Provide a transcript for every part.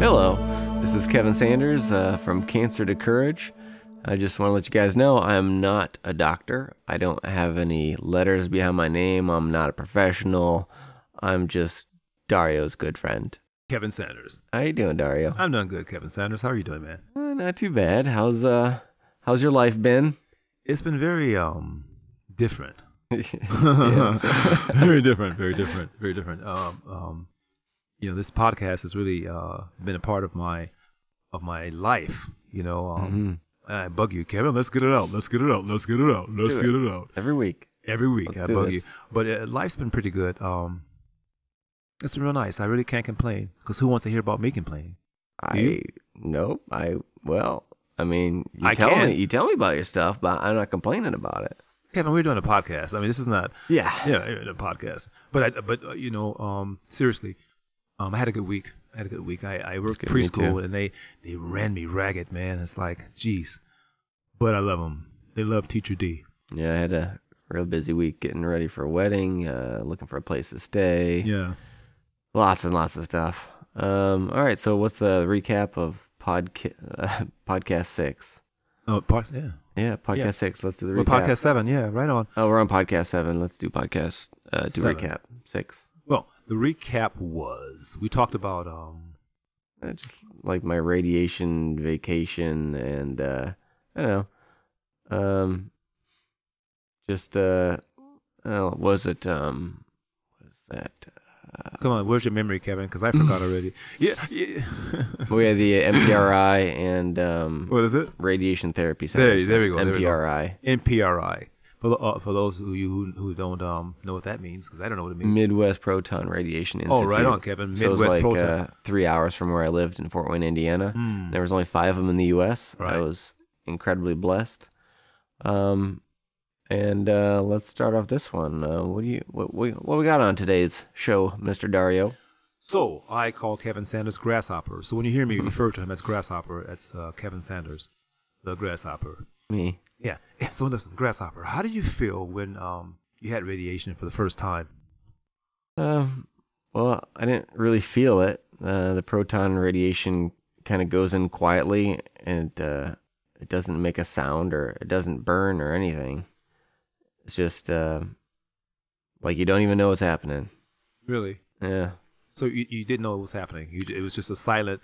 Hello, this is Kevin Sanders uh, from Cancer to Courage. I just want to let you guys know I'm not a doctor. I don't have any letters behind my name. I'm not a professional. I'm just Dario's good friend. Kevin Sanders. How you doing, Dario? I'm doing good, Kevin Sanders. How are you doing, man? Uh, not too bad. How's uh how's your life been? It's been very um different. Very different, very different, very different. Um, um, you know, this podcast has really uh been a part of my of my life. You know, um, I bug you, Kevin. Let's get it out. Let's get it out. Let's get it out. Let's, do get it. it. out. Every week. Every week Let's I bug this. you, but uh, life's been pretty good. Um, it's been real nice. I really can't complain because who wants to hear about me complaining? I nope. I well, I mean, you I tell can. me you tell me about your stuff, but I'm not complaining about it. Kevin, we're doing a podcast. I mean, this is not Yeah. Yeah, the podcast. But I, but uh, you know, um, seriously, um, I had a good week. I had a good week. I, I worked good, preschool, and they they ran me ragged, man. It's like, geez, but I love them. They love Teacher D. Yeah, I had a real busy week getting ready for a wedding, uh, looking for a place to stay. Yeah. Lots and lots of stuff. Um, all right, so what's the recap of podca- uh, podcast six? Oh, yeah. Yeah, podcast Yeah. six. Let's do the Well, recap. podcast seven. Yeah, right on. Oh, we're on podcast seven. Let's do podcast. Uh, do Seven. recap six. Well, the recap was we talked about um, Uh, just like my radiation vacation and uh, I don't know. Um, just uh, oh, was it um, was that? come on, where's your memory, Kevin? Because I forgot already. Yeah, yeah. We had the MPRI and um, what is it? radiation therapy center. There- there we go, there we go. MPRI. For the, uh, for those of you who, who don't um know what that means, because I don't know what it means. Midwest Proton Radiation Institute. Oh, right on, Kevin. So it was Midwest like Proton. uh, three hours from where I lived in Fort Wayne, Indiana. Hmm. There was only five of them in the U.S. I was incredibly blessed. Um, and uh, let's start off this one. Uh, what do you what we what we got on today's show, Mister Dario? So I call Kevin Sanders Grasshopper. So when you hear me refer to him as Grasshopper, that's uh, Kevin Sanders, the Grasshopper. Me. Yeah. So listen, Grasshopper, how did you feel when um you had radiation for the first time? Um, well, I didn't really feel it. Uh, the proton radiation kind of goes in quietly, and uh, it doesn't make a sound or it doesn't burn or anything. It's just uh, like you don't even know what's happening. Really? Yeah. So you, you didn't know what was happening. You, it was just a silent.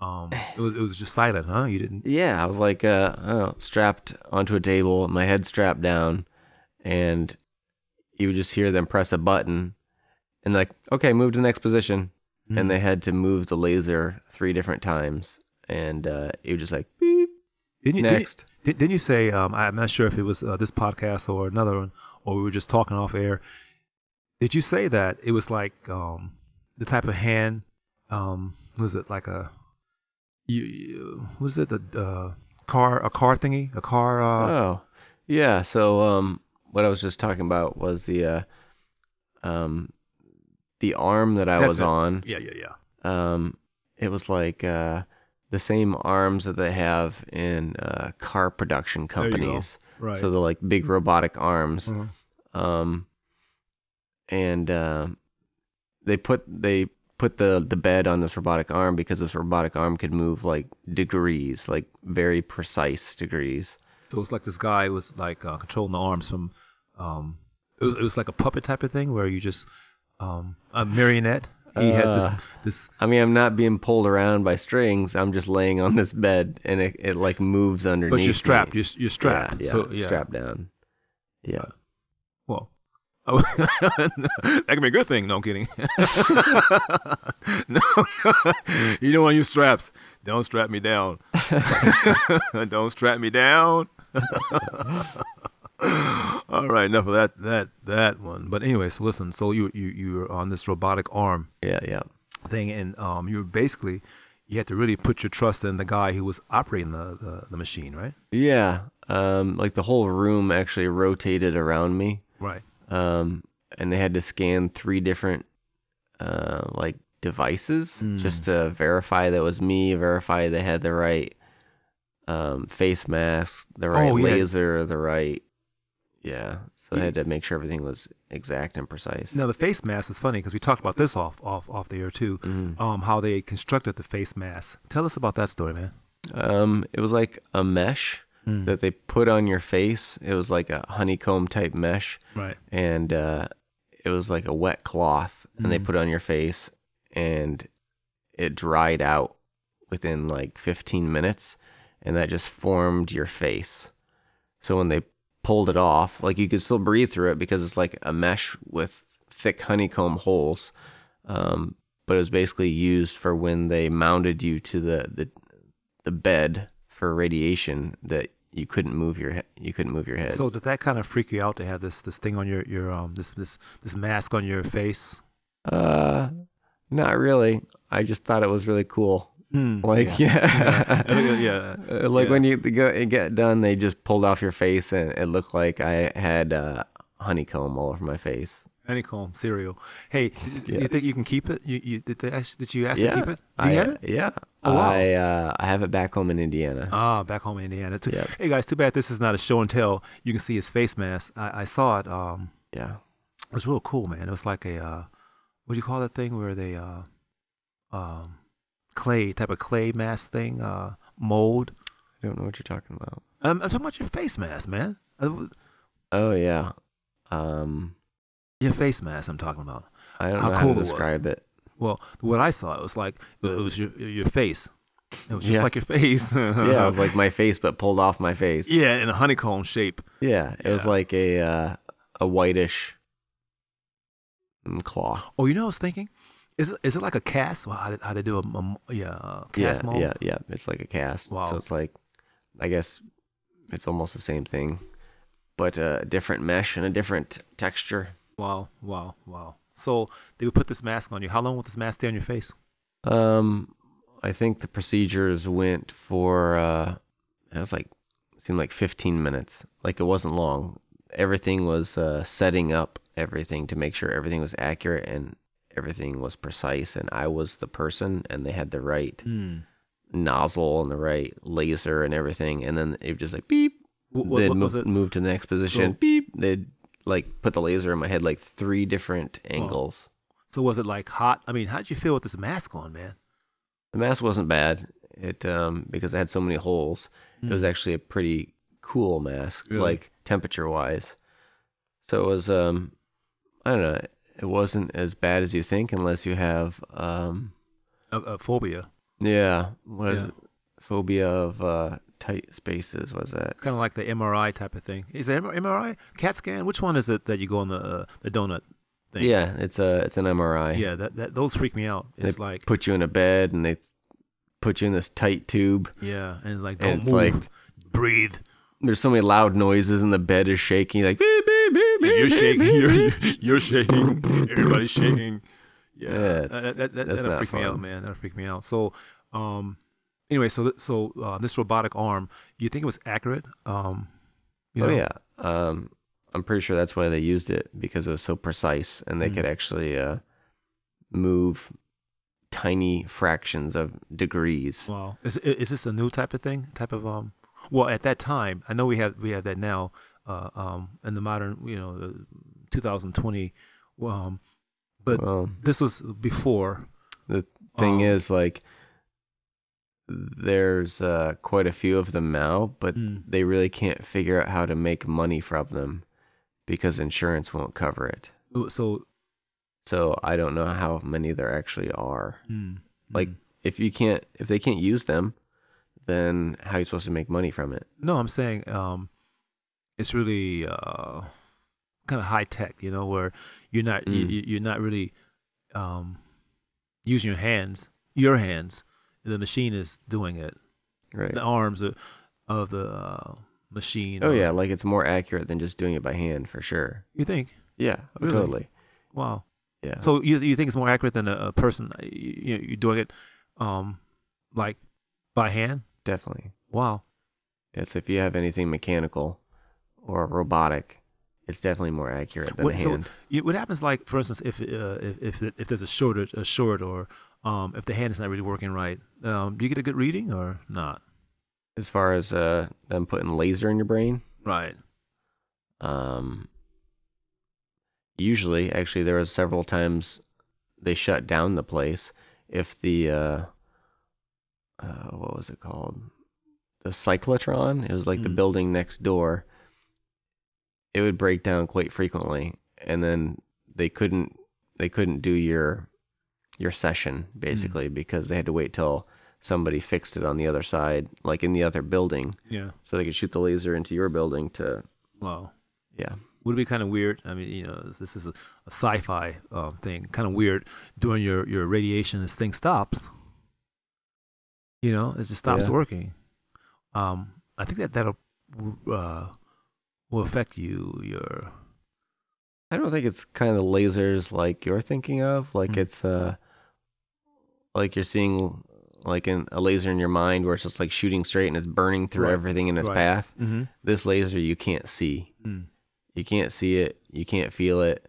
Um, it was it was just silent, huh? You didn't. Yeah, I was like, uh, I strapped onto a table, my head strapped down, and you would just hear them press a button, and like, okay, move to the next position, Hmm. and they had to move the laser three different times, and uh, it was just like, beep. Didn't you, Next. Didn't, you- didn't you say? Um, I'm not sure if it was uh, this podcast or another one, or we were just talking off air. Did you say that it was like um, the type of hand? Um, was it like a? You, you was it the uh, car a car thingy a car? Uh, oh, yeah. So, um, what I was just talking about was the, uh, um, the arm that I That's was it. on. yeah, yeah, yeah. um, it was like uh, the same arms that they have in uh, car production companies. Right. So they're like big robotic arms. Mhm. Um, and uh, they put they put the the bed on this robotic arm because this robotic arm could move like degrees, like very precise degrees. So it's like this guy was like uh, controlling the arms from. Um, it was, it was like a puppet type of thing where you just um, a marionette. He has this Uh, this I mean, I'm not being pulled around by strings. I'm just laying on this bed, and it, it like moves underneath. but you're strapped. me. You're you're strapped. Yeah, yeah, so yeah. strapped down. Yeah. Well, oh, that can be a good thing. No, I'm kidding. no, you don't want to use straps. Don't strap me down. don't strap me down. All right, enough of that that that one. But anyway, so listen. So you you you were on this robotic arm Yeah, yeah. thing, and um, you were basically you had to really put your trust in the guy who was operating the the, the machine, right? Yeah. Um, like the whole room actually rotated around me. Right. Um, and they had to scan three different uh like devices Hmm. just to verify that was me, verify they had the right um face mask, the right Oh, yeah. laser, the right Yeah, so they had to make sure everything was exact and precise. Now the face mask is funny because we talked about this off off off the air too. Mhm. Um, how they constructed the face mask. Tell us about that story, man. Um, it was like a mesh Mm. that they put on your face. It was like a honeycomb type mesh, Right. and uh, it was like a wet cloth, and they Mhm. put it on your face, and it dried out within like 15 minutes, and that just formed your face. So when they pulled it off, like you could still breathe through it because it's like a mesh with thick honeycomb holes. Um, but it was basically used for when they mounted you to the, the the bed for radiation that you couldn't move your he- you couldn't move your head. So did that kind of freak you out to have this this thing on your your um this this this mask on your face? uh, not really. I just thought it was really cool. Hmm, Like yeah. yeah, Yeah. yeah. Uh, like Yeah. when you get, get done, they just pulled off your face and it looked like I had uh, honeycomb all over my face. Honeycomb cereal. Hey, d- you think you can keep it? You, you did, they ask, did you ask yeah, to keep it? Do I, you have it? Yeah, Oh, wow. I uh, I have it back home in Indiana. Ah, back home in Indiana. Too. Yep. Hey guys, too bad this is not a show and tell. You can see his face mask. I, I saw it. Um, yeah, it was real cool, man. It was like a uh, what do you call that thing where they uh, um, clay type of clay mask thing, uh, mold. I don't know what you're talking about. I'm, I'm talking about your face mask, man. Uh, Oh yeah, um, Your face mask. I'm talking about. I don't How know cool how to describe it. Well, what I saw, it was like it was your your face. It was just Yeah. like your face. yeah, it was like my face, but pulled off my face. yeah, in a honeycomb shape. Yeah, it was like a uh, a whitish mm, claw. Oh, you know, what I was thinking, is it, is it like a cast? Well, how how they do a, a yeah a cast yeah, mold? yeah, yeah. It's like a cast. Wow. So it's like, I guess, it's almost the same thing, but a different mesh and a different texture. Wow, wow, wow. So they would put this mask on you. How long would this mask stay on your face? Um, I think the procedures went for uh, it was like seemed like 15 minutes. Like it wasn't long. Everything was uh, setting up everything to make sure everything was accurate and everything was precise. And I was the person, and they had the right Hmm. nozzle and the right laser and everything. And then it was just like beep. What, what, they'd what move, it? move to the next position. So- beep. They'd like put the laser in my head like three different angles. So was it like hot? I mean, how did you feel with this mask on, man? The mask wasn't bad. It um because it had so many holes. It was actually a pretty cool mask, Hmm. Really? like temperature wise. So it was um I don't know. It wasn't as bad as you think unless you have um a, a phobia, yeah what is Yeah. it? phobia of uh tight spaces was it? kind of like the MRI type of thing. Is it MRI, CAT scan? Which one is it that you go on the uh, the donut thing? yeah it's a it's an MRI yeah. That, that those freak me out. they It's like put you in a bed and they put you in this tight tube yeah, and like don't it's move, like breathe. there's so many loud noises and the bed is shaking like beep beep beep beep You're shaking. You're you're shaking. Everybody's shaking. Yeah, Yeah, that, that, that, freak me out, man. That'll freak me out. So, um, anyway, so th- so uh, this robotic arm, you think it was accurate? Um, you oh yeah um i'm pretty sure that's why they used it because it was so precise and they Mm. could actually uh move tiny fractions of degrees Wow. Is is this a new type of thing? Type of um? Well, at that time, I know we have we have that now. Uh, um, in the modern, you know, uh, 2020. Um, but well this was before. the thing um, is like there's uh quite a few of them now but Mm. they really can't figure out how to make money from them because insurance won't cover it So, so i don't know how many there actually are mm, like mm. if you can't if they can't use them then how are you supposed to make money from it No, I'm saying um, it's really uh, kind of high tech, you know, where you're not you, Mm. you- you're not really um, using your hands, your hands. The machine is doing it. right The arms of, of the uh, machine. oh or- yeah like it's more accurate than just doing it by hand for sure You think? yeah Really? totally Wow. yeah So you you think it's more accurate than a, a person? uh, You, you you're doing it, um, like by hand? definitely Wow. It's if you have anything mechanical or robotic, it's definitely more accurate than What- a hand. You, what happens, like for instance, if uh, if if if there's a shortage, a short, or um, if the hand is not really working right, um, do you get a good reading or not? as far as uh, them putting laser in your brain, Right. Um, usually, actually, there was several times they shut down the place if the uh, uh, what was it called? The cyclotron. It was like the Mm. building next door. It would break down quite frequently, and then they couldn't they couldn't do your your session basically because they had to wait till somebody fixed it on the other side, like in the other building, Yeah. so they could shoot the laser into your building to Wow. yeah. Would it be kind of weird? I mean, you know, this- is a, a sci-fi um, thing. Kind of weird during your your radiation. This thing stops. You know, it just stops Yeah. working. Um, I think that that'll uh, will affect you. Your I don't think it's kind of lasers like you're thinking of. Like Mm. it's uh like you're seeing like in a laser in your mind where it's just like shooting straight and it's burning through Right. everything in its Right. path. mm-hmm. This laser you can't see. mm. You can't see it. You can't feel it.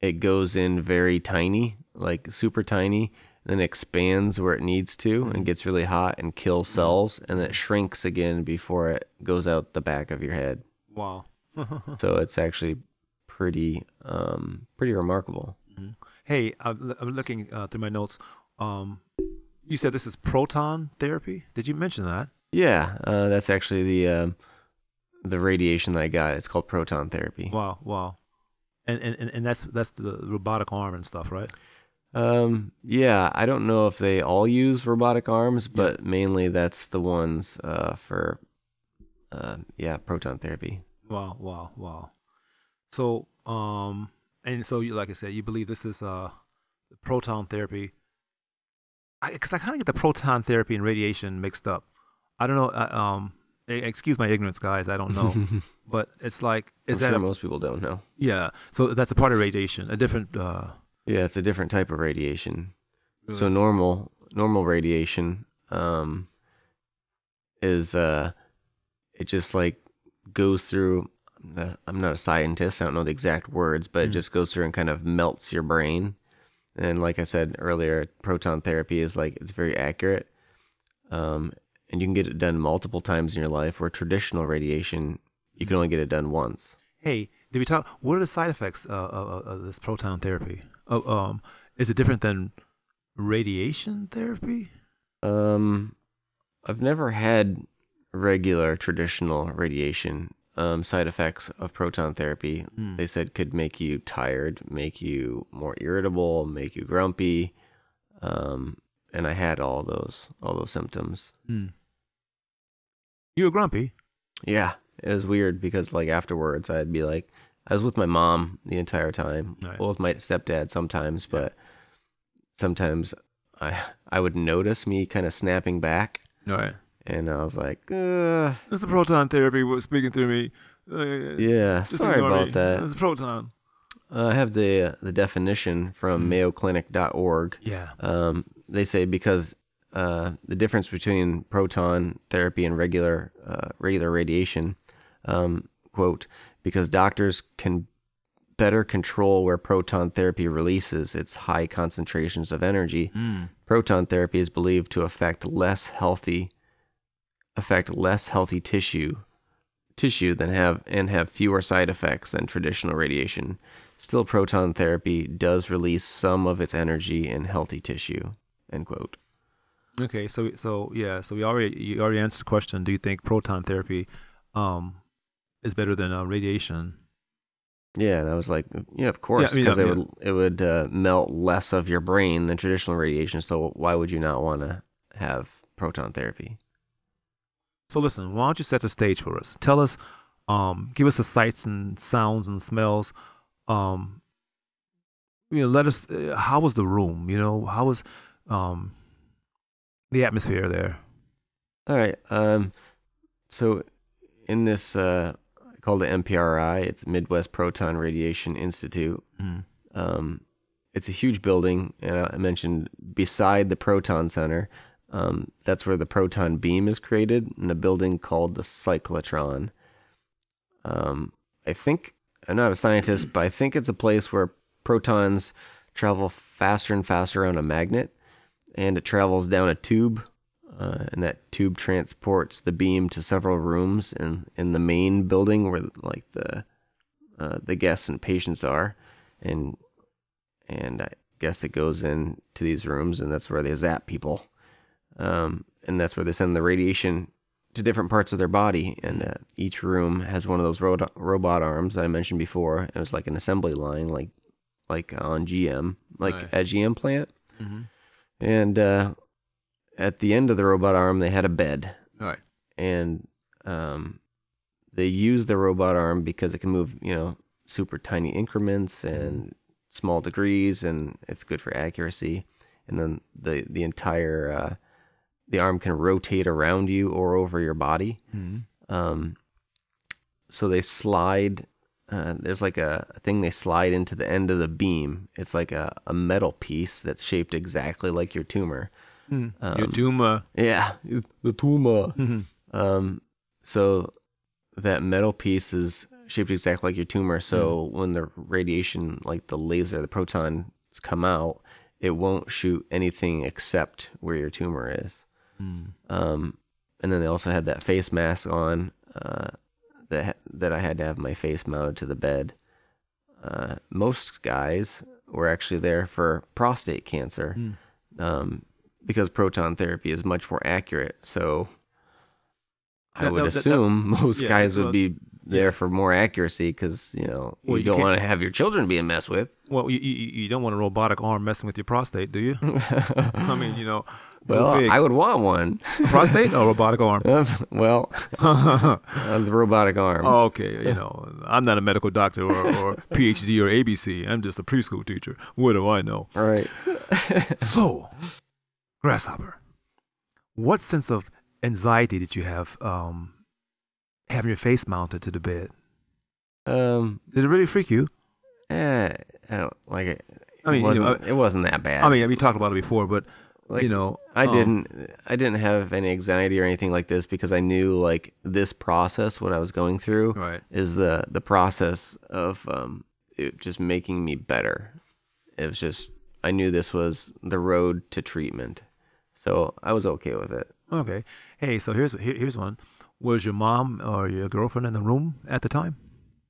It goes in very tiny, like super tiny, then expands where it needs to Mhm. and gets really hot and kills cells, and then it shrinks again before it goes out the back of your head. wow. So it's actually pretty, um, pretty remarkable. hey, I'm, I'm looking uh, through my notes. Um, you said this is proton therapy. Did you mention that? Yeah, uh, that's actually the um, the radiation that I got. It's called proton therapy. Wow, wow. And and, and- that's that's the robotic arm and stuff, right? Um, yeah, I don't know if they all use robotic arms, but mainly that's the ones uh, for, uh, yeah, proton therapy. Wow, wow, wow. So, um, and so you, like I said, you believe this is uh, proton therapy. Because I, kind of get the proton therapy and radiation mixed up. I don't know. Uh, um, excuse my ignorance, guys. I don't know, but it's like, is I'm that sure a, most people don't know? yeah? So that's a part of radiation, a different. Uh, Yeah, it's a different type of radiation. So normal normal radiation um is uh it just like goes through I'm not- a scientist, I don't know the exact words, but it Mm. just goes through and kind of melts your brain. And like I said earlier, proton therapy is like it's very accurate. Um and you can get it done multiple times in your life where traditional radiation you can only get it done once. hey, did we talk? What are the side effects uh, of, of, of this proton therapy? Oh, um, is it different than radiation therapy? Um, I've never had regular traditional radiation. Um, side effects of proton therapy, Hmm. they said could make you tired, make you more irritable, make you grumpy. Um, and I had all those, all those symptoms. Hmm. You were grumpy. Yeah, it was weird because like afterwards, I'd be like, I was with my mom the entire time. Right. Well, with my stepdad sometimes, but sometimes I I would notice me kind of snapping back. All right. And I was like, uh, This is proton therapy was speaking through me. Uh, yeah, just sorry about me. that. This is proton. Uh, I have the the definition from Mm. MayoClinic.org. Yeah. Um, they say because uh, the difference between proton therapy and regular uh, regular radiation, um, quote, because doctors can better control where proton therapy releases its high concentrations of energy. Mm. Proton therapy is believed to affect less healthy affect less healthy tissue tissue than have and have fewer side effects than traditional radiation. Still, proton therapy does release some of its energy in healthy tissue. End quote. Okay. So so yeah. So we already you already answered the question. Do you think proton therapy um is better than uh, radiation? Yeah, and I was like, yeah, of course, I mean, because yeah, it yeah. would it would uh, melt less of your brain than traditional radiation. So why would you not want to have proton therapy? So listen, why don't you set the stage for us? Tell us, um, give us the sights and sounds and smells. Um, you know, let us. Uh, how was the room? You know, how was um the atmosphere there? All right. Um, so in this uh, called the MPRI, it's Midwest Proton Radiation Institute. Mm. Um, it's a huge building, and I mentioned beside the Proton Center, um, that's where the proton beam is created in a building called the cyclotron. Um, I think I'm not a scientist, but I think it's a place where protons travel faster and faster on a magnet, and it travels down a tube uh, and that tube transports the beam to several rooms in in the main building where like the uh, the guests and patients are, and and I guess it goes into these rooms, and that's where they zap people, um, and that's where they send the radiation to different parts of their body, and uh, each room has one of those ro- robot arms that I mentioned before. It was like an assembly line, like like on GM, like Right. at GM plant, Mm-hmm. and uh, at the end of the robot arm, they had a bed, All right. and um, they use the robot arm because it can move, you know, super tiny increments and small degrees, and it's good for accuracy. And then the the entire uh, the arm can rotate around you or over your body. Mm-hmm. Um, so they slide. Uh, there's like a, a thing they slide into the end of the beam. It's like a, a metal piece that's shaped exactly like your tumor. Your tumor. Yeah, the tumor. Mm-hmm. Um, so that metal piece is shaped exactly like your tumor. So when the radiation, like the laser, the protons come out, it won't shoot anything except where your tumor is. Um, and then they also had that face mask on uh, that that I had to have my face mounted to the bed. Uh, most guys were actually there for prostate cancer um, because proton therapy is much more accurate. So I That- would that- that- assume most yeah, guys would be there for more accuracy because you know Well, you, you don't want to have your children being messed with. Well, you, you you don't want a robotic arm messing with your prostate, do you? I mean, you know, Well. I would want one. prostate or robotic arm? well, uh, the robotic arm. Okay, you know, I'm not a medical doctor or, or PhD or ABC. I'm just a preschool teacher. What do I know? All right. So, grasshopper, what sense of anxiety did you have um, having your face mounted to the bed? Um. Did it really freak you? Eh, I don't like it. I mean, it you know, wasn't. it wasn't that bad. I mean, we talked about it before, but Like, you know, I um, didn't. I didn't have any anxiety or anything like this because I knew like this process, what I was going through, Right. is the the process of um, it just making me better. It was just I knew this was the road to treatment, so I was okay with it. Okay. Hey, so here's here, here's one. Was your mom or your girlfriend in the room at the time?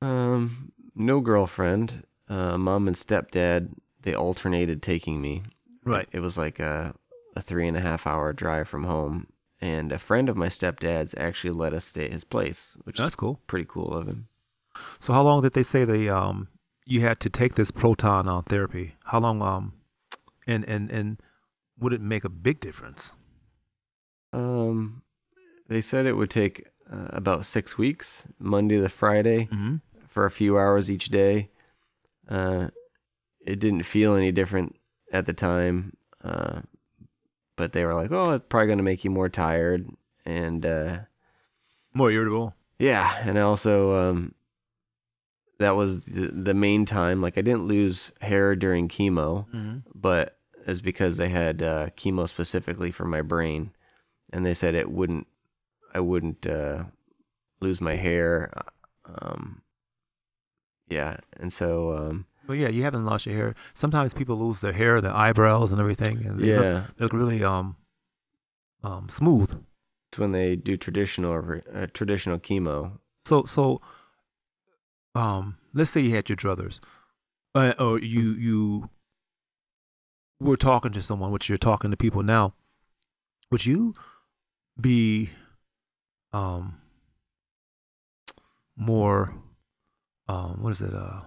Um, no girlfriend. Uh, mom and stepdad they alternated taking me. Right. It was like a a three and a half hour drive from home, and a friend of my stepdad's actually let us stay at his place, which That's is cool. pretty cool of him. So how long did they say they um you had to take this proton on therapy? How long um and and and would it make a big difference? Um, they said it would take uh, about six weeks, Monday to Friday, Mm-hmm. for a few hours each day. Uh, it didn't feel any different at the time, uh, but they were like, "Oh, it's probably gonna make you more tired," and uh, More irritable. yeah, and also um, that was the, the main time. Like I didn't lose hair during chemo, Mm-hmm. but it's because they had uh, chemo specifically for my brain, and they said it wouldn't, I wouldn't uh, lose my hair. Um, yeah, and so um, Well, yeah, you haven't lost your hair. Sometimes people lose their hair, their eyebrows, and everything, and they look, yeah, they look really um um smooth. it's when they do traditional uh, traditional chemo. So so um let's say you had your druthers, uh, or you you were talking to someone, which you're talking to people now. Would you be um more um what is it uh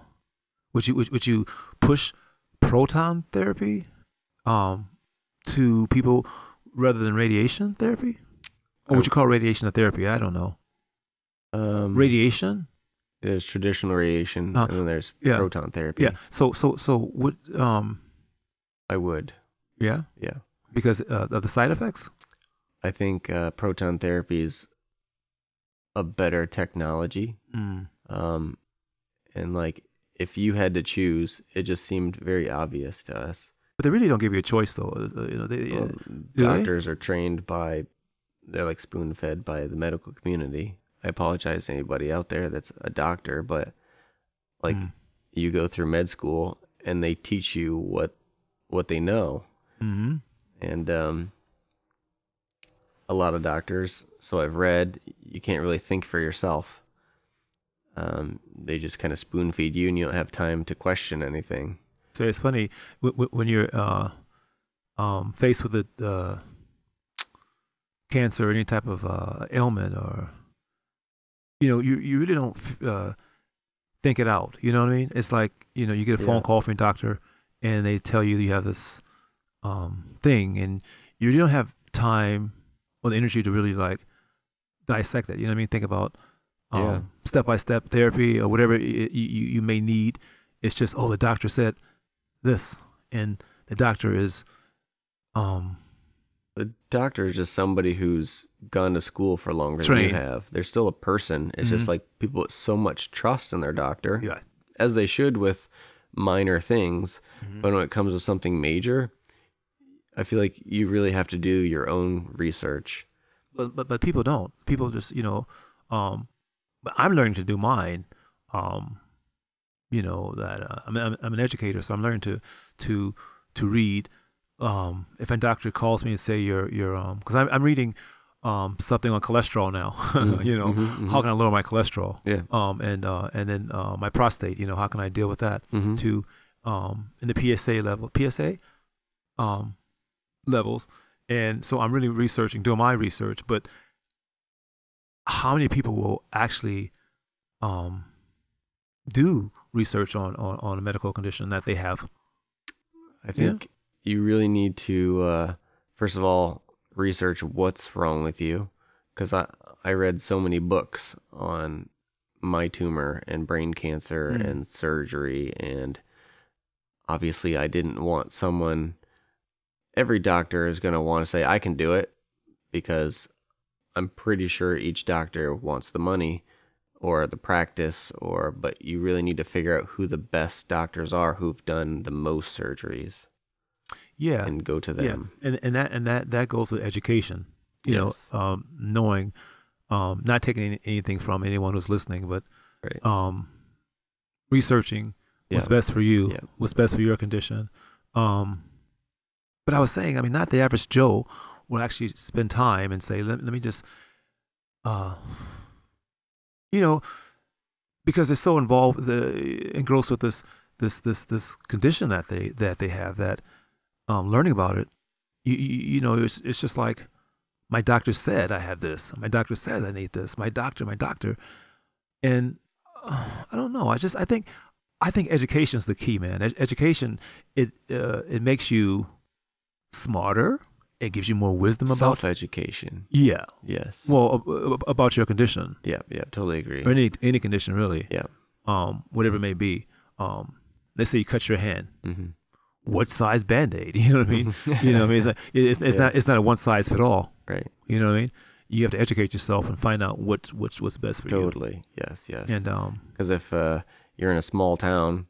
would you would, would you push proton therapy um to people rather than radiation therapy or would you call radiation a therapy i don't know Um, radiation there's traditional radiation, Uh, and then there's yeah. proton therapy. yeah so so so would um I would. yeah Yeah. because uh, of the side effects I think uh, proton therapy is a better technology. mm. Um, and like, if you had to choose, it just seemed very obvious to us. but they really don't give you a choice though uh, you know they, Well, they? doctors are trained by, they're like spoon fed by the medical community. I apologize to anybody out there that's a doctor, but like, Mm. you go through med school and they teach you what what they know. mm-hmm. and um a lot of doctors, so I've read, you can't really think for yourself. Um, they just kind of spoon feed you, and you don't have time to question anything. So it's funny when you're uh, um, faced with a uh, cancer or any type of uh, ailment, or you know, you you really don't uh, think it out. You know what I mean? It's like you know, you get a phone Yeah. call from your doctor, and they tell you you have this um, thing, and you don't have time or the energy to really like dissect it. You know what I mean? Think about Yeah. step by step therapy or whatever y- you, you may need. It's just, oh, the doctor said this, and the doctor is, um, The doctor is just somebody who's gone to school for longer than you have. They're still a person. It's just Mhm. like people put so much trust in their doctor, yeah, as they should with minor things. Mhm. But when it comes to something major, I feel like you really have to do your own research. But but but people don't. People just, you know, um, but I'm learning to do mine. Um, you know that uh, I'm, I'm I'm an educator, so I'm learning to to to read. Um, if a doctor calls me and say you're you're um, because I'm I'm reading um something on cholesterol now. Mhm, you know, mhm, mhm. how can I lower my cholesterol? Yeah. um, and uh, and then uh, my prostate. You know, how can I deal with that? Mhm. To um, in the PSA level, PSA um, levels, and so I'm really researching, doing my research. But how many people will actually um, do research on, on on a medical condition that they have? I think you really need to, uh, first of all, research what's wrong with you. Because I, I read so many books on my tumor and brain cancer Mm. and surgery. And obviously, I didn't want someone, every doctor is going to want to say, I can do it. Because I'm pretty sure each doctor wants the money or the practice or but you really need to figure out who the best doctors are who've done the most surgeries Yeah, and go to them. Yeah, and and that and that that goes with education. You Yes. know, um, knowing, um, not taking any, anything from anyone who's listening, but Right. um, researching what's Yeah. best for you, Yeah. what's best for your condition. Um, but I was saying, I mean, not the average Joe will actually spend time and say, let, let me just, uh, you know, because they're so involved, the, engrossed with this this this this condition that they that they have that um, learning about it, you, you you know, it's it's just like my doctor said I have this. My doctor says I need this. My doctor, my doctor, and uh, I don't know. I just I think I think education is the key, man. Ed- education it uh, it makes you smarter. It gives you more wisdom about Self education. yeah. Yes. Well, ab- ab- about your condition yeah, yeah, totally agree. or any any condition really. Yeah. Um, whatever it may be. Um, let's say you cut your hand. hmm What size band aid? You know what I mean? you know what I mean? It's, not, it's, it's Yeah. not it's not a one size fit all. Right. You know what I mean? You have to educate yourself and find out what's what's what's best for you. Totally. Yes, yes. And um, Because if uh, you're in a small town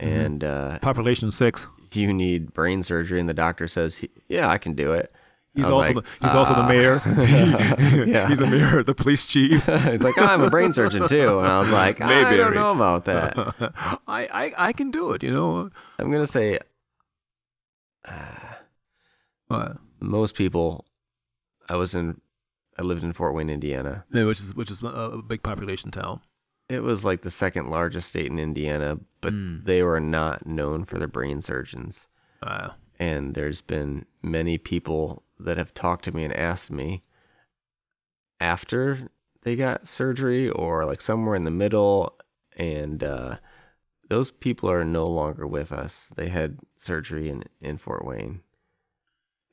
Mm-hmm. and uh, population six. You need brain surgery and the doctor says, yeah, I can do it. He's also like, the, he's also the "Ah." mayor. Yeah. He's the mayor, the police chief. it's like, oh, I'm a brain surgeon too. And I was like, I don't know about that. I, I I can do it. You know. I'm going to say uh, Uh, most people, I was in, I lived in Fort Wayne, Indiana. yeah, which is which is a big population town. It was like the second largest state in Indiana, but Mm. they were not known for their brain surgeons. Uh, And there's been many people that have talked to me and asked me after they got surgery or like somewhere in the middle. And uh, those people are no longer with us. They had surgery in, in Fort Wayne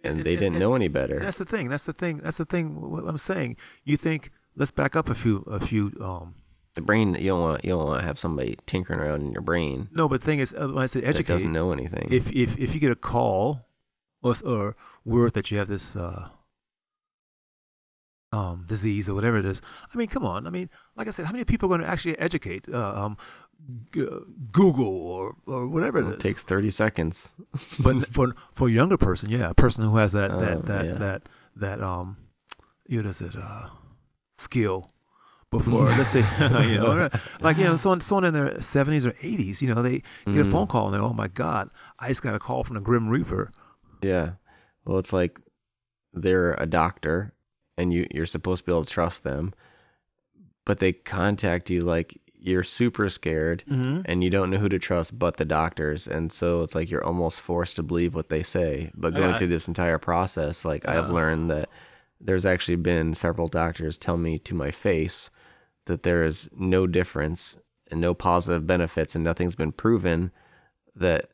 and they didn't know any better. That's the thing. That's the thing. That's the thing. What I'm saying. You think? Let's back up a few. A few. Um. The brain, you don't want you don't want to have somebody tinkering around in your brain No, but the thing is, uh, when I that educate, doesn't know anything. if if if you get a call or or word that you have this uh um disease or whatever it is, I mean, come on. I mean, like I said, how many people are going to actually educate? Uh, um, G- Google or or whatever it it is. takes 30 seconds. but for for a younger person, yeah, a person who has that that that yeah. that that um, you know, is it uh, skill before let's say you know like you know someone someone in their seventies or eighties, you know, they get a Mhm. phone call and they're oh my god, I just got a call from the Grim Reaper. Yeah. Well, it's like they're a doctor and you you're supposed to be able to trust them, but they contact you like you're super scared Mm-hmm. and you don't know who to trust but the doctors and so it's like you're almost forced to believe what they say but going Yeah. through this entire process like i've learned that there's actually been several doctors tell me to my face that there is no difference and no positive benefits and nothing's been proven that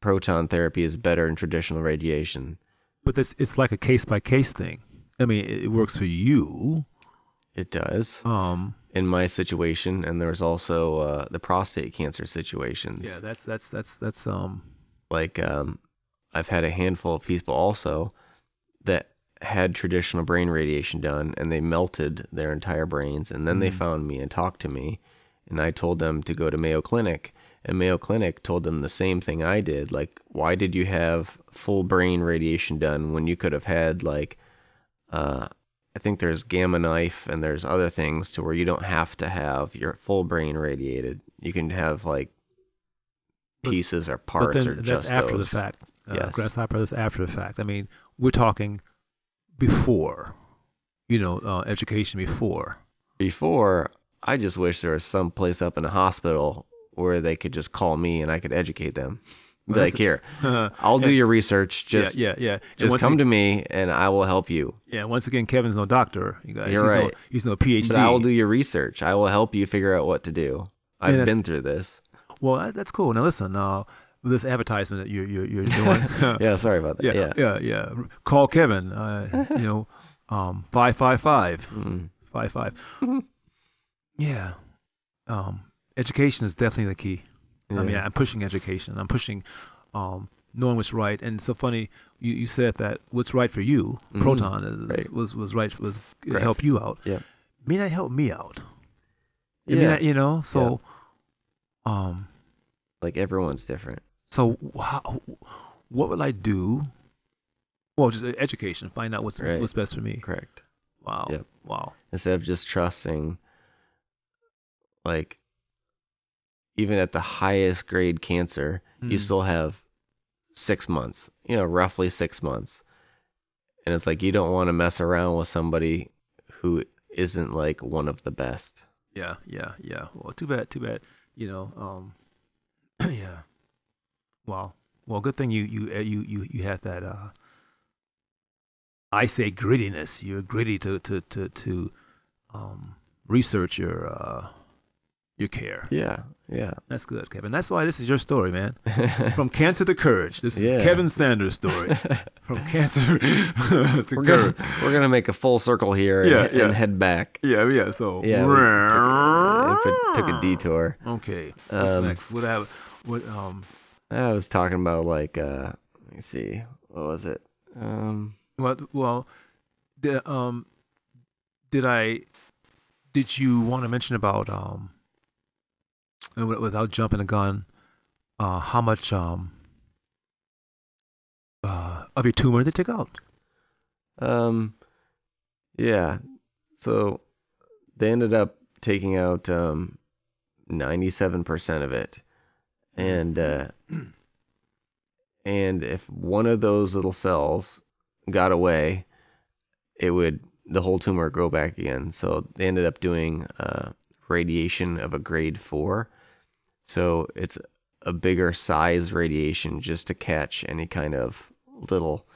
proton therapy is better than traditional radiation But this it's like a case by case thing. I mean, it, it works for you. it does Um, in my situation and there's also uh, the prostate cancer situations yeah, that's that's that's that's um. like um, I've had a handful of people also that had traditional brain radiation done and they melted their entire brains and then they found me and talked to me and I told them to go to Mayo Clinic and Mayo Clinic told them the same thing I did like why did you have full brain radiation done when you could have had like uh I think there's gamma knife and there's other things to where you don't have to have your full brain radiated you can have like But- pieces or But parts then or that's just after the fact. Uh, Yes. Grasshopper, that's after the fact. I mean, we're talking before, you know, uh, education before. Before, I just wish there was some place up in a hospital where they could just call me and I could educate them. Well, like, here, Uh, I'll do your research. Just, yeah, yeah, yeah. Just come to me and I will help you. Yeah, once again, Kevin's no doctor. You guys, You're he's right. No, he's no PhD. But I will do your research. I will help you figure out what to do. I've that's- been through this. Well, that's cool. Now listen, uh, with this advertisement that you're you're, you're doing. Yeah, sorry about that. yeah, Yeah. yeah, yeah, Call Kevin. Uh, you know, um, five five five Mm. five five. Yeah. Um, education is definitely the key. I mean, I'm pushing education. I'm pushing um, knowing what's right. And it's so funny. You, you said that what's right for you, Mhm. proton, is, Right. was was right was Correct. help you out. Yeah. May not help me out. It may Yeah. not- you know. So, um, Like everyone's different. So how, what will I do? Well, just education. Find out what's Right. what's best for me. Correct. Wow. Yep. Wow. Instead of just trusting, like, even at the highest grade cancer, you Mm. still have six months, you know, roughly six months. And it's like you don't want to mess around with somebody who isn't like one of the best. Yeah, yeah, yeah. Well, too bad, too bad. You know, um, yeah. Wow. Well, good thing you you uh, you you you had that. Uh, I say grittiness. You're gritty to to to to um, research your uh, your care. Yeah, yeah. That's good, Kevin. That's why this is your story, man. From cancer to courage. This is Yeah. Kevin Sanders' story. From cancer to we're courage. gonna we're gonna make a full circle here and, Yeah, and head back. Yeah, yeah. So Yeah, we took, took a detour. Okay. What's Um, next? What have what um I was talking about like uh let me see, what was it? Um well well the um did I did you want to mention about um without jumping the gun uh how much um uh of your tumor they took out? Um, yeah. So they ended up taking out um, 97% of it. And uh, and if one of those little cells got away, it would the whole tumor grow back again. So they ended up doing uh, radiation of a grade four. So it's a bigger size radiation just to catch any kind of little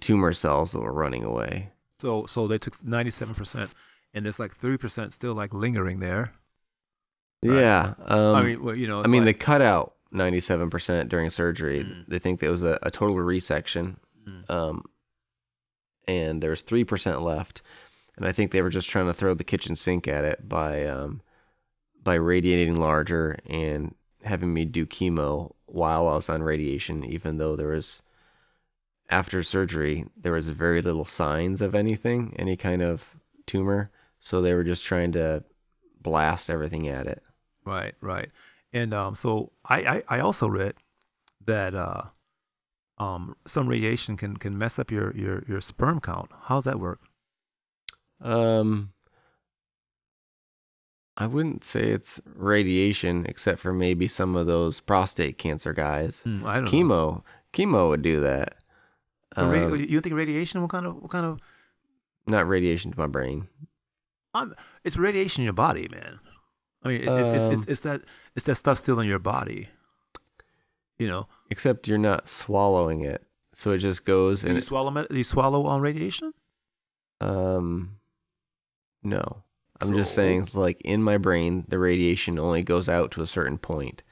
tumor cells that were running away. So so they took 97% and there's like 3% still like lingering there. Right. Yeah. Um, I mean, well, you know, I mean, like, they cut out 97% during surgery. Mm. They think there was a, a total resection. Mm. Um, and there was 3% left. And I think they were just trying to throw the kitchen sink at it by, um, by radiating larger and having me do chemo while I was on radiation, even though there was, after surgery, there was very little signs of anything, any kind of tumor. So they were just trying to blast everything at it. Right, right. And um, so I, I, I also read that uh, um, some radiation can, can mess up your, your, your sperm count. How's that work? Um, I wouldn't say it's radiation, except for maybe some of those prostate cancer guys. Hmm, I don't know. Chemo, chemo would do that. Um, you think radiation? What kind of what kind of Not radiation to my brain. I'm, it's radiation in your body, man. I mean, it, it's, it's, it's, Um, it's that it's that stuff still in your body. You know, Except you're not swallowing it, so it just goes do and you it, swallow do you swallow on radiation? um, no. I'm just saying, like in my brain, the radiation only goes out to a certain point.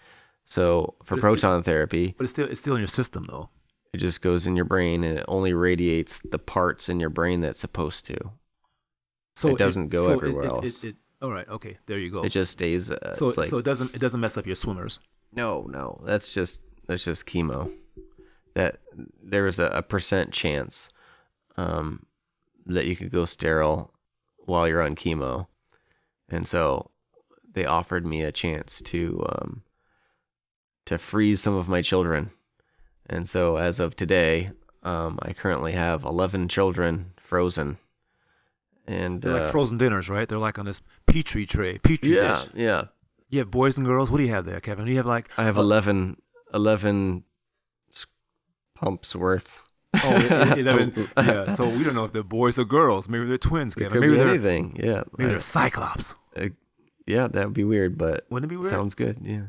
So for proton therapy, But it's still it's still in your system though. it just goes in your brain and it only radiates the parts in your brain that's supposed to. So It doesn't go so everywhere it, else. It, it, all right, okay, there you go. It just stays. Uh, so like so it doesn't it doesn't mess up your swimmers. no, no. That's just that's just chemo. That there is a, a percent chance um, that you could go sterile while you're on chemo, and so they offered me a chance to um, to freeze some of my children, and so as of today, um, I currently have eleven children frozen, and They're uh, like frozen dinners, right? They're like on this petri tray, petri yeah, dish. yeah. You have boys and girls. What do you have there, Kevin? You have like I have uh, 11, 11 s- pumps worth. oh, e- e- 11. yeah. So we don't know if they're boys or girls. Maybe they're twins, It Kevin. could Maybe be they're anything. Yeah. maybe I- they're cyclops. yeah, that would be weird, but Wouldn't it be weird? sounds good. Yeah.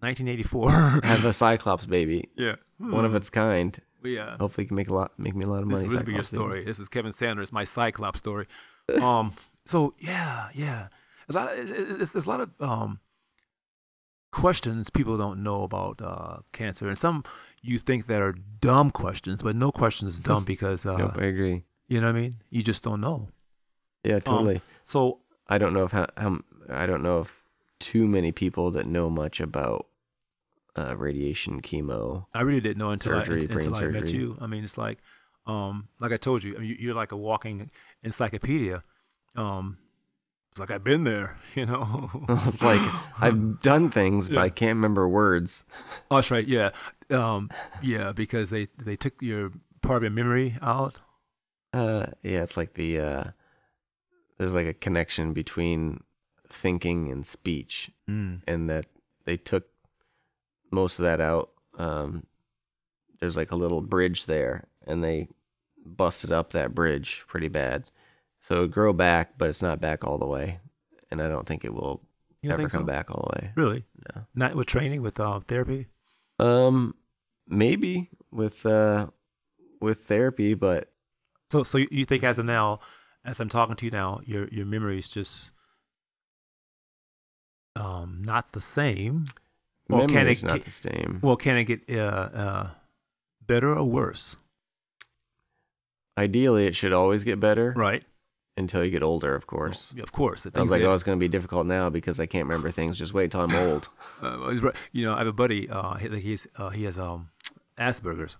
1984. I have a Cyclops baby, yeah. one of its kind. Yeah. Hopefully, can make a lot, make me a lot of This money. is really be your Cyclops baby. story. This is Kevin Sanders, my Cyclops story. Um. So yeah, yeah. A lot. It's, it's, there's a lot of um questions people don't know about uh, cancer, and some you think that are dumb questions, but no question is dumb because uh, Nope, I agree. you know what I mean. You just don't know. Yeah, totally. So I don't know if how, how I don't know if too many people that know much about uh, radiation chemo. I really didn't know until I, Surgery, until, I met you. I mean, it's like, um, like I told you, I mean, you- you're like a walking encyclopedia. Um, it's like I've been there, you know. it's like I've done things, but Yeah. I can't remember words. Oh, that's right. Yeah, um, yeah, because they they took your part of your memory out. Uh, yeah, it's like the uh, there's like a connection between thinking and speech, Mm. and that they took most of that out. Um, there's like a little bridge there, and they busted up that bridge pretty bad. So it would grow back, but it's not back all the way, and I don't think it will ever come so? back all the way. Really? No. Not with training, with uh, therapy. Um, maybe with uh, with therapy, but So, so you- think as of now, as I'm talking to you now, your your memory is just um not the same. Well, can it- not can- the same. Well, can it get uh, uh better or worse? Ideally, it should always get better Right. until you get older, of course. Yeah, of course. I was like, that- oh, it's going to be difficult now because I can't remember things. Just wait till I'm old. uh, well, he's right. you know, I have a buddy. Uh, he, he's uh, he has um Asperger's,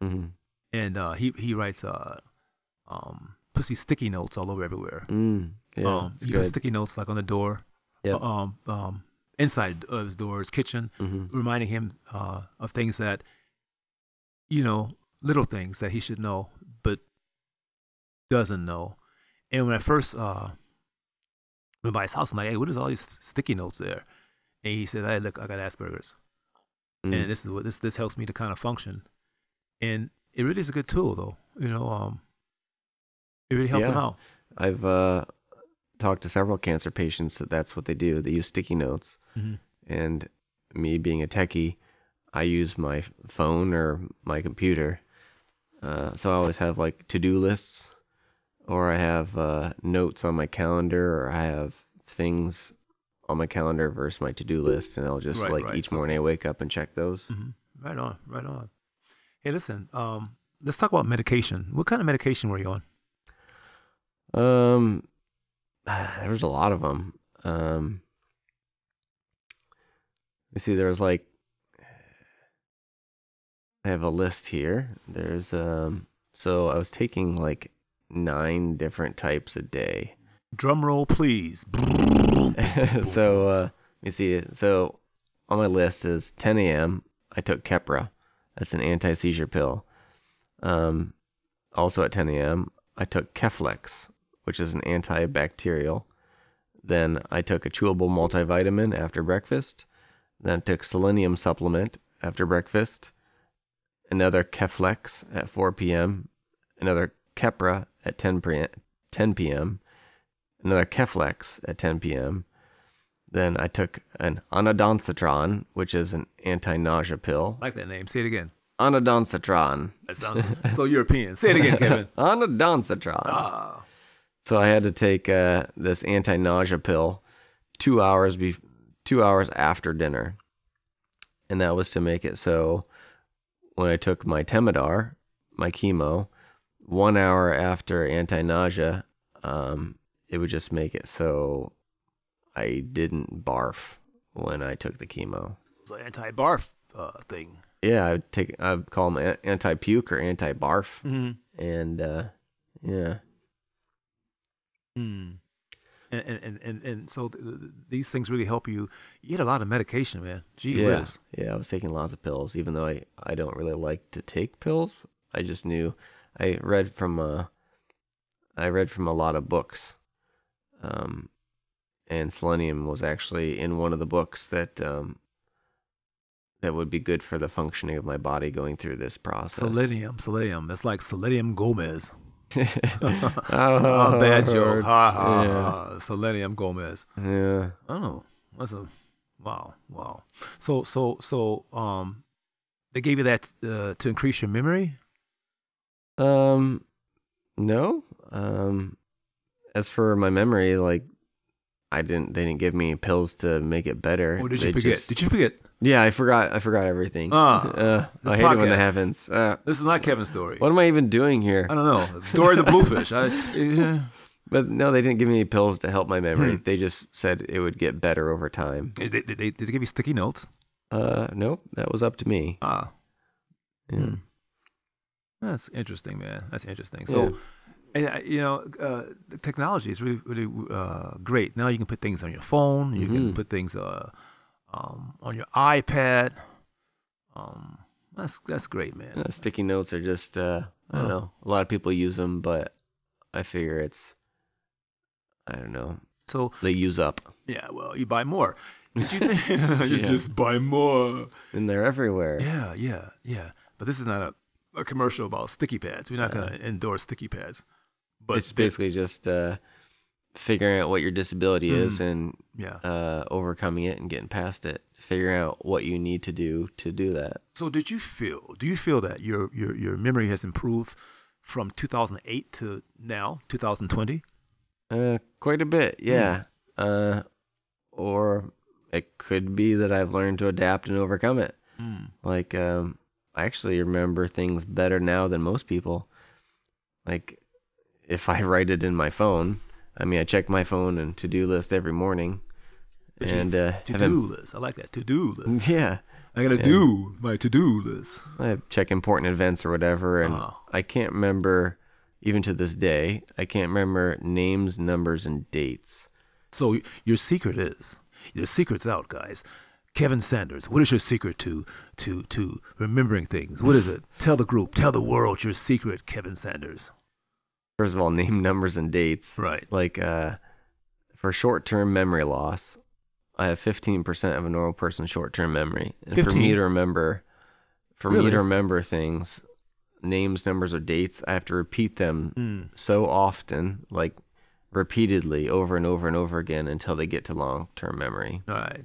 hmm and uh, he he writes uh um pussy sticky notes all over everywhere. Mm, yeah, um, it's he puts sticky notes like on the door, Yep. um, um, inside of his door, his kitchen, hmm reminding him uh, of things that, you know, little things that he should know, doesn't know. And when I first uh, went by his house, I'm like, hey, what is all these sticky notes there? And he said, hey, look, I got Asperger's. Mm. And this is what this this helps me to kind of function. And it really is a good tool, though. You know, um, it really helped him out. I've uh, talked to several cancer patients that that's what they do. They use sticky notes. Mhm. And me being a techie, I use my phone or my computer. Uh, so I always have like to do lists, or I have uh, notes on my calendar, or I have things on my calendar versus my to do list. And I'll just Right, like right. each So- morning I wake up and check those. hmm Right on, right on. Hey, listen, um, let's talk about medication. What kind of medication were you on? Um, there's a lot of them. Um, you see, there's like, I have a list here. There's um, so I was taking like nine different types a day. Drum roll, please. so uh, you see, so on my list is 10 a.m. I took Keppra. That's an anti seizure pill. Um, also at 10 a.m. I took Keflex, which is an antibacterial. Then I took a chewable multivitamin after breakfast. Then I took selenium supplement after breakfast. Another Keflex at 4 p.m. Another Keppra at 10 p- 10 p.m., another Keflex at 10 p.m. Then I took an Ondansetron, which is an anti-nausea pill. I like that name. Say it again. Ondansetron. That sounds so European. Say it again, Kevin. Ondansetron. Ah. So I had to take uh, this anti-nausea pill two hours be- two hours after dinner, and that was to make it so when I took my Temodar, my chemo, one hour after anti-nausea, um, it would just make it so I didn't barf when I took the chemo. It's an anti-barf uh, thing. Yeah, I'd take I'd call them anti-puke or anti-barf, Mm-hmm. and uh, yeah. Mm. And, and, and, and, and so th- th- these things really help you. You get a lot of medication, man. Gee yeah, whiz. yeah, I was taking lots of pills, even though I, I don't really like to take pills. I just knew I read from uh I read from a lot of books. Um and selenium was actually in one of the books that um that would be good for the functioning of my body going through this process. Selenium, selenium. That's like Selenium Gomez. oh, Oh, bad joke. Ha ha Yeah. ha. Selenium Gomez. Yeah. Oh, that's a wow, wow. So, so, so, um, they gave you that uh, to increase your memory. Um, no. Um, as for my memory, like I didn't. They didn't give me pills to make it better. Or did you They forget? just- Did you forget? yeah, I forgot. I forgot everything. Ah, uh, this I hate it when that happens. Uh, This is not Kevin's story. what am I even doing here? I don't know. Dory the Bluefish. I, yeah. But no, they didn't give me any pills to help my memory. Hmm. They just said it would get better over time. They, they, they, did they give you sticky notes? Uh, nope, that was up to me. Ah, Yeah. Hmm. That's interesting, man. That's interesting. So, and uh, you know, uh, the technology is really, really uh, great. Now you can put things on your phone. You can Mhm. put things uh, um, on your iPad. Um, that's that's great, man. Uh, sticky notes are just uh, I don't know. A lot of people use them, but I figure it's I don't know. So They use up, yeah, well, you buy more. Did you think you Yeah. just buy more? and they're everywhere. Yeah, yeah, yeah. But this is not a, a commercial about sticky pads. We're not going to endorse sticky pads. But it's basically just uh, figuring out what your disability is and yeah. uh, overcoming it and getting past it. Figuring out what you need to do to do that. So did you feel? Do you feel that your your your memory has improved from 2008 to now 2020? Uh, quite a bit, yeah. Uh, or it could be that I've learned to adapt and overcome it. Mm. Like, um, I actually remember things better now than most people. Like, if I write it in my phone, I mean, I check my phone and to do list every morning, you- and uh, to do list. I like that. To do list. yeah, I gotta do my to do list. I check important events or whatever, and Uh-huh. I can't remember, even to this day, I can't remember names, numbers, and dates. So your secret is your secret's out, guys. Kevin Sanders, what is your secret to to to remembering things? What is it? Tell the group, tell the world your secret, Kevin Sanders. First of all, name, numbers, and dates. Right. Like, uh, for short-term memory loss, I have 15% of a normal person's short-term memory, and for me to remember, for me to remember things, names, numbers, or dates, I have to repeat them Mm. so often, like repeatedly, over and over and over again, until they get to long-term memory. All right.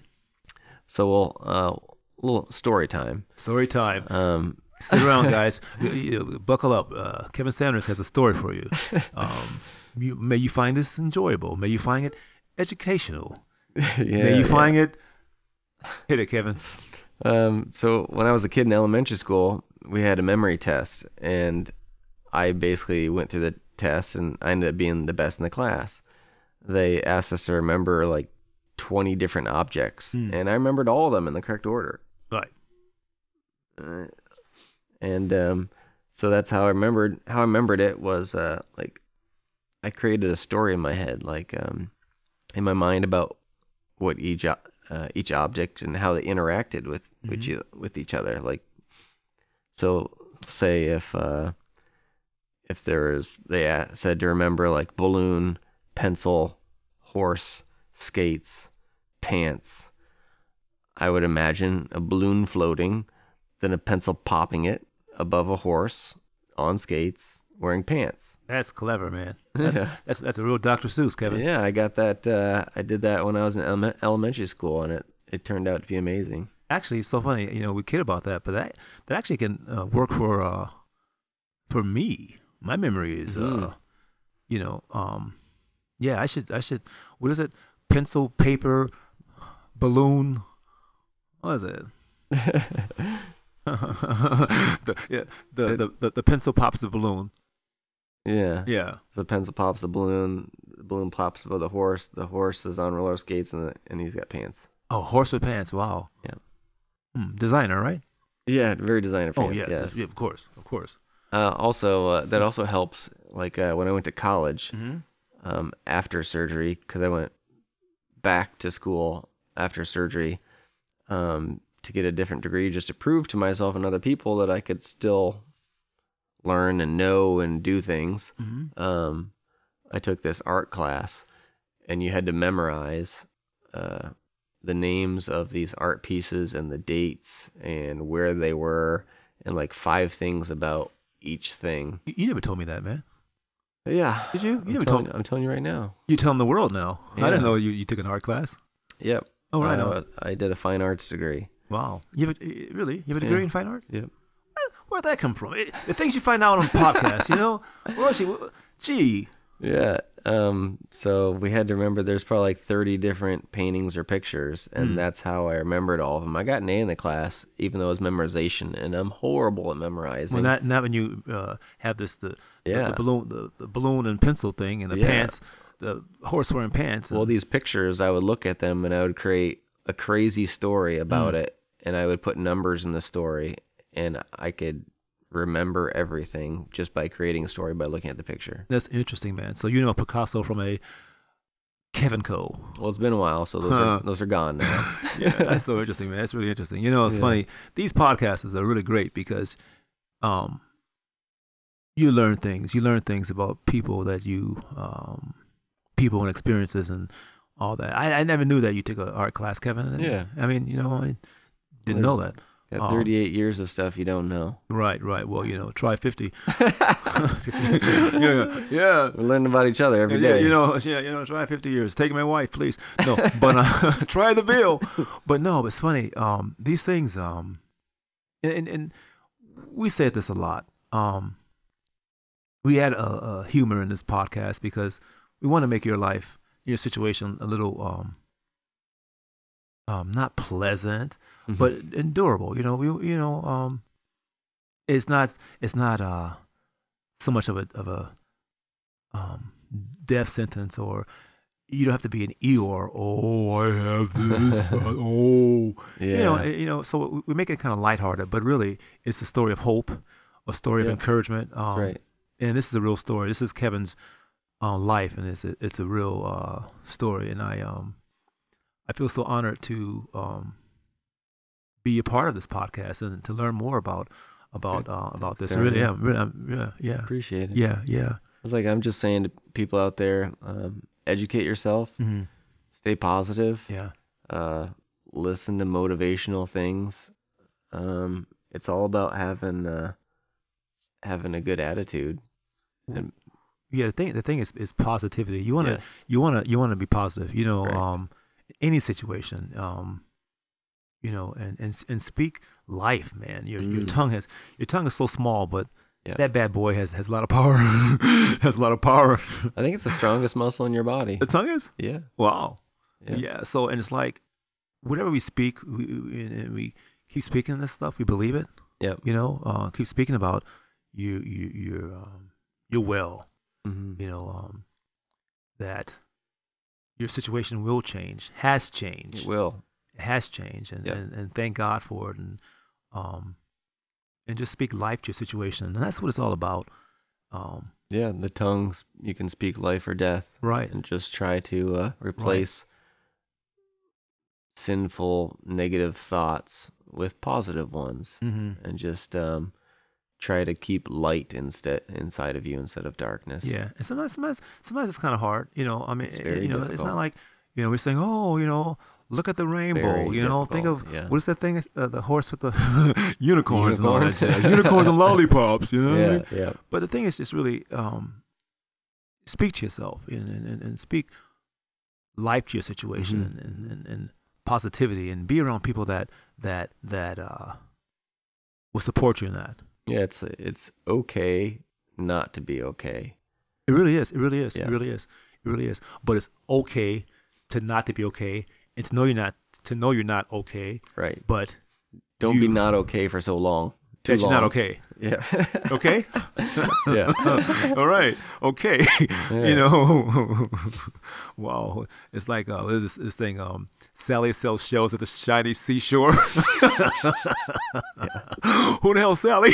So we'll uh, little story time. Story time. Um, Sit around, guys. You- you- Buckle up. Uh, Kevin Sanders has a story for you. Um, you. May you find this enjoyable. May you find it educational. yeah, May you yeah. find it. Hit it, Kevin. Um, so when I was a kid in elementary school, we had a memory test, and I basically went through the test, and I ended up being the best in the class. They asked us to remember like 20 different objects, Hmm. and I remembered all of them in the correct order. Right. Uh, and um, so that's how I remembered. How I remembered it was uh, like I created a story in my head, like um, in my mind about what each uh, each object and how they interacted with with, Mm-hmm. you, with each other. Like, so say if uh, if there is they said to remember like balloon, pencil, horse, skates, pants. I would imagine a balloon floating, then a pencil popping it above a horse on skates wearing pants. That's clever, man. That's that's, that's a real Dr. Seuss, Kevin. Yeah, I got that. Uh, I did that when I was in ele- elementary school, and it it turned out to be amazing. Actually, it's so funny. You know, we kid about that, but that that actually can uh, work for uh, for me. My memory is, uh, Mhm. you know, um, yeah. I should I should. What is it? Pencil, paper, balloon. What is it? the, yeah, the, the, the the pencil pops the balloon. Yeah. Yeah. So the pencil pops the balloon. The balloon pops above the horse. The horse is on roller skates, and the, and he's got pants. Oh, horse with pants. Wow. Yeah. Hmm, designer, right? Yeah, very designer Oh pants. yeah, yes. yeah, of course, of course. Uh, also, uh, that also helps. Like uh, when I went to college Mm-hmm. um, after surgery, because I went back to school after surgery um, to get a different degree, just to prove to myself and other people that I could still learn and know and do things. Mm-hmm. Um, I took this art class, and you had to memorize uh, the names of these art pieces and the dates and where they were, and like five things about each thing. You, you never told me that, man. Yeah. Did you? You I'm never telling, told. I'm telling you right now. You telling the world now. I didn't know you, you took an art class. Yep. Oh, right. know. I did a fine arts degree. Wow. You have a, eh, really? You have a Yeah. degree in fine arts? Yep. Where'd that come from? Eh, The things you find out on podcasts, you know? Well, she, gee. Yeah. Um. So we had to remember there's probably like 30 different paintings or pictures, and Hmm. that's how I remembered all of them. I got an A in the class, even though it was memorization, and I'm horrible at memorizing. Well, not not when you uh, have this the, the, Yeah. the balloon the, the balloon and pencil thing and the Yeah. pants, the horse wearing pants. well, these pictures, I would look at them and I would create a crazy story about Hmm. it, and I would put numbers in the story, and I could remember everything just by creating a story by looking at the picture. that's interesting, man. So you know Picasso from a Kevin Cole. Well, it's been a while, so those Huh. are those are gone now. yeah, that's so interesting, man. That's really interesting. You know, it's Yeah. funny. These podcasts are really great because, um, you learn things. You learn things about people that you, um, people and experiences and all that. I, I never knew that you took an art class, Kevin. Yeah. I mean, you know, I didn't know that. Got Oh. 38 years of stuff you don't know. Right, right. Well, you know, try fifty. yeah, yeah. We're learning about each other every Yeah, day. You know, yeah, you know, try 50 years. Take my wife, please. No, but uh, try the bill. But no, it's funny. Um, these things, um, and, and, and we said this a lot. Um, we add a, a humor in this podcast because we want to make your life, your situation, a little, um, um, not pleasant, Mhm. but endurable. You know, we, you know, um, it's not, it's not, uh, so much of a, of a, um, death sentence or you don't have to be an Eeyore. Oh, I have this. oh, yeah. you know, you know. So we- make it kind of lighthearted, but really, it's a story of hope, a story Yeah. of encouragement. Um, right. And this is a real story. This is Kevin's uh, life, and it's a, it's a real uh, story. And I um, I feel so honored to um, be a part of this podcast and to learn more about about uh, about this. I really am. Really, I'm, yeah, yeah, Appreciate it. yeah, yeah. It's like I'm just saying to people out there, um, educate yourself, hmm stay positive, Yeah. uh, listen to motivational things. Um, it's all about having uh, having a good attitude. And Yeah, the thing the thing is is positivity. You want to yes, you want to you want to be positive. You know, Right. um, any situation. Um, you know, and and and speak life, man. Your your Mm. tongue has your tongue is so small, but Yeah. that bad boy has has a lot of power. has a lot of power. I think it's the strongest muscle in your body. the tongue is Yeah, wow. yeah, Yeah. So and it's like whatever we speak, we, we, and we keep speaking this stuff. We believe it. Yep. You know, uh, keep speaking about you. You you're um, you're well. Hmm you know, um, that your situation will change, has changed, It will. It has changed, and, Yep. and, and thank God for it, and um, and just speak life to your situation, and that's what it's all about. Um, Yeah, the tongues you can speak life or death, right, and just try to uh, replace sinful, negative thoughts with positive ones, hmm and just um, try to keep light instead inside of you instead of darkness. yeah. And sometimes, sometimes, sometimes it's kind of hard, you know. I mean, you know, it's not like you know we're saying, oh, you know, look at the rainbow. Very you know, think of yeah. what is that thing? Uh, the horse with the unicorns and all that Unicorn. jazz. Unicorns and lollipops. You know. what I yeah, mean? yeah, But the thing is, just really um, speak to yourself and, and, and, and speak life to your situation Mhm. and, and, and positivity and be around people that that that uh, will support you in that. Yeah. It's it's okay not to be okay. It really is. It really is. Yeah. It really is. It really is. But it's okay to not to be okay and to know you're not to know you're not okay. Right. But Don't You- be not okay for so long. Too that you're not okay. Yeah. Okay. Yeah. All right. Okay. Yeah. You know. wow. It's like uh, this this thing. Um, Sally sells shells at the shiny seashore. Who the hell, Sally?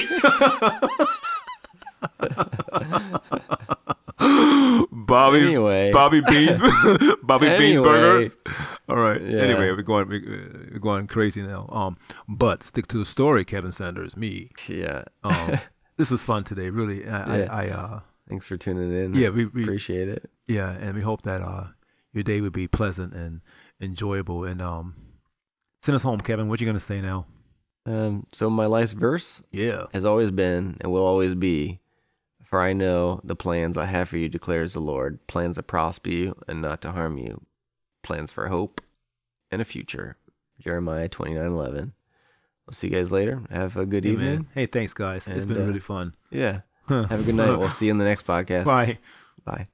Bobby. Anyway. Bobby Beans. Bobby Beans burgers. All right. Yeah. Anyway, we're going we're going crazy now. Um, but stick to the story, Kevin Sanders. Me. yeah. Um, this was fun today. Really. I, Yeah. I, I uh, Thanks for tuning in. yeah, we, we appreciate it. yeah, and we hope that uh your day would be pleasant and enjoyable. And um, send us home, Kevin. What you gonna say now? Um, so my life's verse Yeah. has always been and will always be. For I know the plans I have for you, declares the Lord plans to prosper you and not to harm you, plans for hope and a future. Jeremiah twenty nine eleven. We'll see you guys later. Have a good Hey, evening. man. Hey, thanks, guys. It's been uh, really fun. Yeah. Have a good night. We'll see you in the next podcast. Bye. Bye.